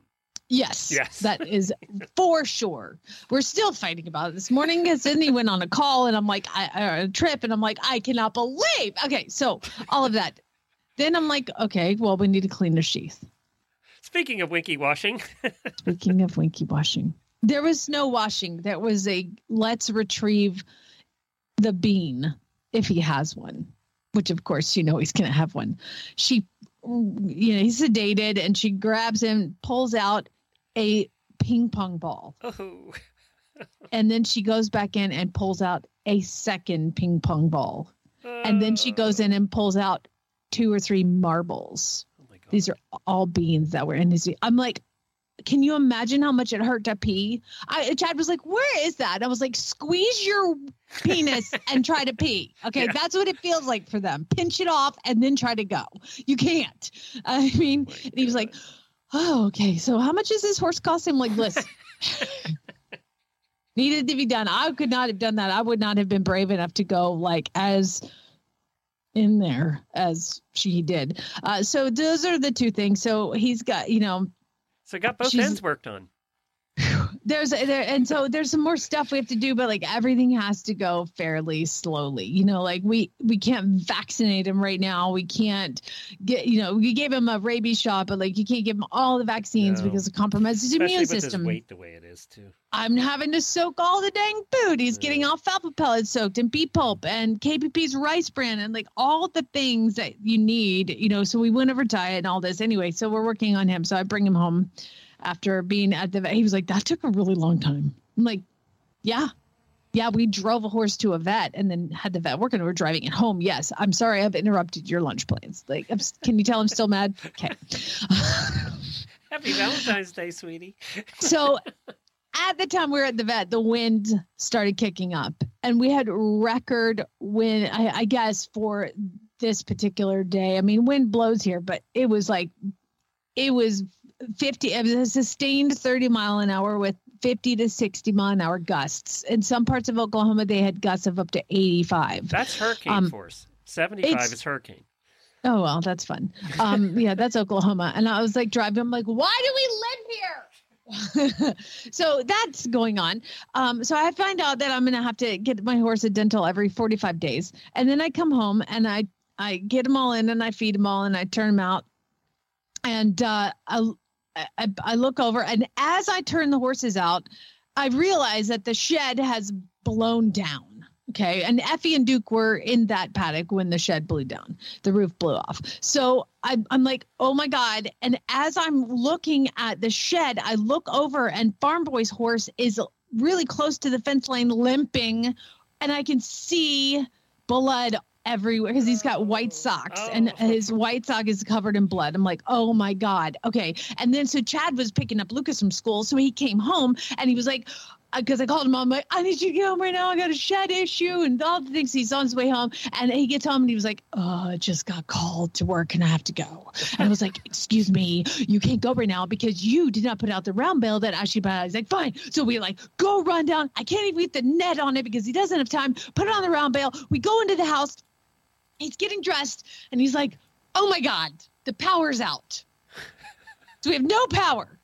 Yes. Yes. That is for sure. We're still fighting about it. This morning, because Sydney went on a call and I'm like, I, or a trip, and I'm like, I cannot believe. Okay. So all of that. Then I'm like, okay, well, we need to clean the sheath. Speaking of winky washing, Speaking of winky washing, there was no washing. There was a let's retrieve the bean if he has one, which of course you know he's going to have one. She, you know, he's sedated and she grabs him, pulls out a ping pong ball. oh, And then she goes back in and pulls out a second ping pong ball. And then she goes in and pulls out two or three marbles. These are all beans that were in his. I'm like, can you imagine how much it hurt to pee? I Chad was like, "Where is that?" I was like, "Squeeze your penis and try to pee." Okay, Yeah. that's what it feels like for them. Pinch it off and then try to go. You can't. I mean, Oh and he was like, "Oh, okay. So how much is this horse cost?" I'm like, "Listen." Needed to be done. I could not have done that. I would not have been brave enough to go like as in there as she did. Uh, so those are the two things. So he's got, you know, so got both ends worked on. There's there and so there's some more stuff we have to do but like everything has to go fairly slowly you know like we we can't vaccinate him right now. We can't get you know we gave him a rabies shot but like you can't give him all the vaccines No. because it compromises his immune system. weight the way it is too. i'm having to soak all the dang food. He's getting alfalfa pellets soaked and beet pulp and kpp's rice bran and like all the things that you need you know so we went over diet and all this. Anyway so we're working on him so i bring him home after being at the vet. He was like, that took a really long time. I'm like, yeah. Yeah, we drove a horse to a vet and then had the vet working. We're driving it home. Yes, I'm sorry I've interrupted your lunch plans. Like, I'm, can you tell I'm still mad? Okay. Happy Valentine's Day, sweetie. so at the time we were at the vet, the wind started kicking up, and we had record wind. I, I guess for this particular day. I mean, wind blows here, but it was like it was 50. It was a sustained 30 mile an hour with 50 to 60 mile an hour gusts. In some parts of Oklahoma, they had gusts of up to 85. That's hurricane Um, force. 75 is hurricane. Oh well, that's fun. Um, yeah, that's Oklahoma. And I was like driving. I'm like, why do we live here? so that's going on. Um, so I find out that I'm gonna have to get my horse a dental every 45 days, and then I come home and I I get them all in and I feed them all and I turn them out, and uh, I, I I look over and as I turn the horses out, I realize that the shed has blown down. Okay. And Effie and Duke were in that paddock when the shed blew down, the roof blew off. So I, I'm like, oh my God. And as I'm looking at the shed, I look over and Farm Boy's horse is really close to the fence line limping. And I can see blood everywhere because he's got white socks and Oh. his white sock is covered in blood. I'm like, oh my God. Okay. And then so Chad was picking up Lucas from school. So he came home and he was like, uh, because I called him, I'm like, I need you to get home right now. I got a shed issue and all the things. He's on his way home. And he gets home and he was like, Oh, I just got called to work and I have to go. And I was like, Excuse me, you can't go right now because you did not put out the round bale that Ashley put out. He's like, Fine. So we like go run down. I can't even get the net on it because he doesn't have time. Put it on the round bale. We go into the house. He's getting dressed and he's like, Oh my God, the power's out. So we have no power.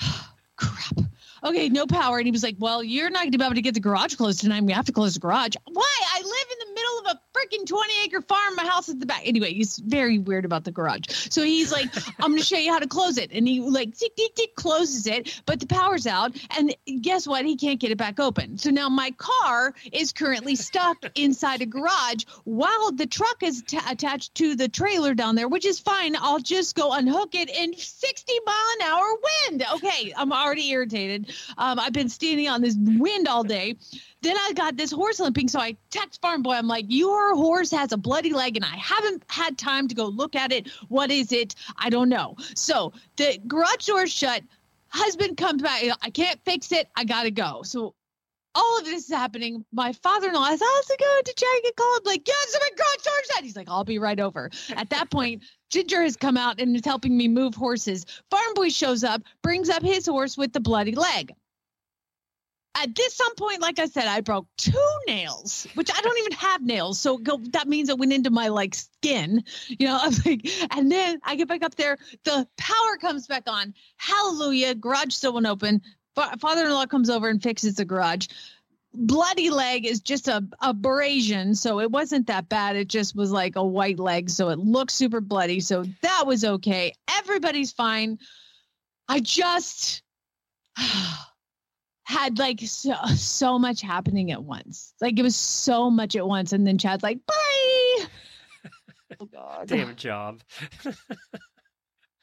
Crap. Okay, no power. And he was like, Well, you're not going to be able to get the garage closed tonight. We have to close the garage. Why? I live in the middle of a 20 acre farm. My house at the back. Anyway, he's very weird about the garage. So he's like, I'm going to show you how to close it. And he like, tick, tick, tick, closes it, but the power's out. And guess what? He can't get it back open. So now my car is currently stuck inside a garage while the truck is ta attached to the trailer down there, which is fine. I'll just go unhook it in 60 mile an hour wind. Okay, I'm already irritated. Um, I've been standing on this wind all day. Then I got this horse limping. So I text Farm Boy. I'm like, your horse has a bloody leg, and I haven't had time to go look at it. What is it? I don't know. So the garage door's shut. Husband comes back. I can't fix it. I gotta go. So all of this is happening. My father-in-law is, also going to check and call him? Like, yes, my garage door's shut. He's like, I'll be right over. At that point, Ginger has come out and is helping me move horses. Farm Boy shows up, brings up his horse with the bloody leg at this some point, like I said, I broke two nails, which I don't even have nails. So go, that means it went into my like skin, you know. I'm like, and then I get back up there, the power comes back on. Hallelujah! Garage still won't open. Father-in-law comes over and fixes the garage. Bloody leg is just a abrasion, so it wasn't that bad. It just was like a white leg, so it looked super bloody. So that was okay. Everybody's fine. I just had like so, so much happening at once. Like it was so much at once. And then Chad's like, bye. oh God. Damn job.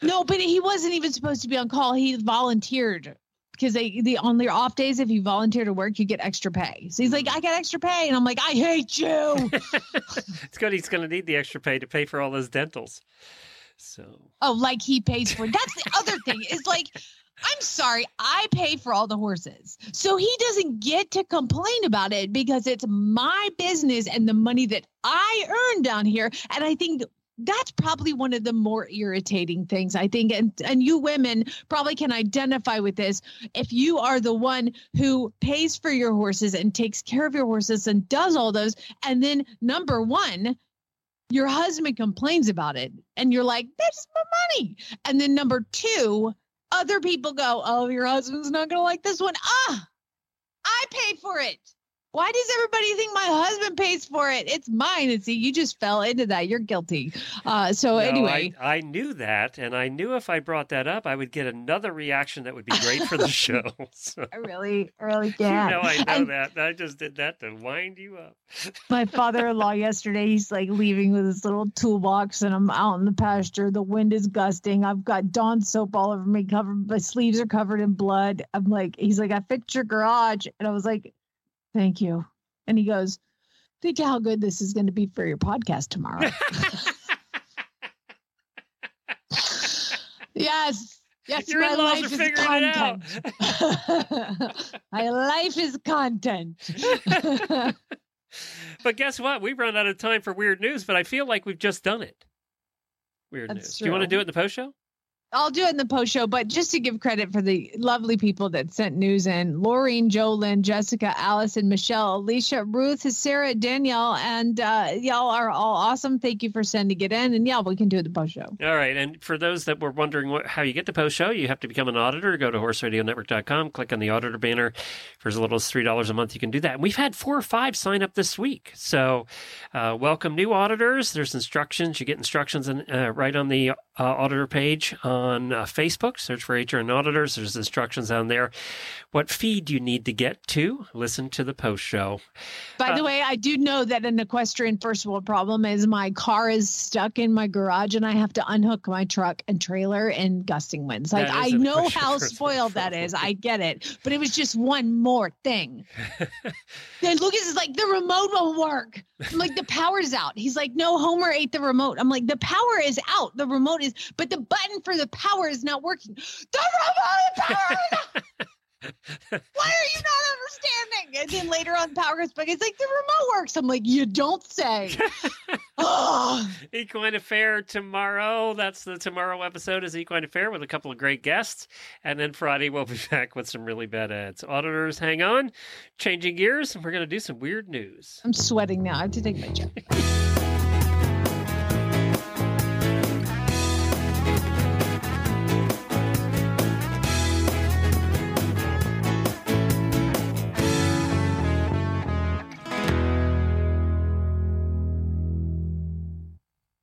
no, but he wasn't even supposed to be on call. He volunteered because they the on their off days, if you volunteer to work, you get extra pay. So he's like, mm. I got extra pay. And I'm like, I hate you. it's good he's gonna need the extra pay to pay for all those dentals. So oh, like he pays for that's the other thing. Is like I'm sorry, I pay for all the horses. So he doesn't get to complain about it because it's my business and the money that I earn down here. And I think that's probably one of the more irritating things I think and and you women probably can identify with this if you are the one who pays for your horses and takes care of your horses and does all those and then number 1 your husband complains about it and you're like that's my money and then number 2 other people go, oh, your husband's not going to like this one. Ah, I paid for it. Why does everybody think my husband pays for it? It's mine. And see, you just fell into that. You're guilty. Uh, so No, anyway, I, I knew that, and I knew if I brought that up, I would get another reaction that would be great for the show. So, I really, I really you can't. know, I know And that. I just did that to wind you up. my father-in-law yesterday he's like leaving with his little toolbox and i'm out in the pasture the wind is gusting i've got dawn soap all over me covered my sleeves are covered in blood i'm like he's like i fixed your garage and i was like thank you and he goes think how good this is going to be for your podcast tomorrow yes yes Your my life is figuring it out. content my life is content But guess what? We've run out of time for weird news, but I feel like we've just done it. Weird That's news. Do you want to do it in the post show? I'll do it in the post show, but just to give credit for the lovely people that sent news in Laureen, Jolyn, Jessica, Allison, Michelle, Alicia, Ruth, Sarah, Danielle, and uh, y'all are all awesome. Thank you for sending it in. And yeah, we can do it the post show. All right. And for those that were wondering what, how you get the post show, you have to become an auditor. Go to horseradionetwork.com, click on the auditor banner. For as little as $3 a month, you can do that. And we've had four or five sign up this week. So uh, welcome new auditors. There's instructions. You get instructions in, uh, right on the uh, auditor page on uh, Facebook. Search for HRN Auditors. There's instructions on there. What feed you need to get to listen to the post show. By Uh, the way, I do know that an equestrian first world problem is my car is stuck in my garage and I have to unhook my truck and trailer in gusting winds. Like I know how spoiled that is. I get it. But it was just one more thing. then Lucas is like, the remote won't work. I'm like, the power's out. He's like, no, Homer ate the remote. I'm like, the power is out. The remote is, but the button for the power is not working. The remote power. Why are you not understanding? And then later on, power goes back. It's like the remote works. I'm like, you don't say. oh, Equine Affaire tomorrow. That's the tomorrow episode is Equine Affaire with a couple of great guests. And then Friday we'll be back with some really bad ads. Auditors, hang on. Changing gears, and we're going to do some weird news. I'm sweating now. I have to take my jacket.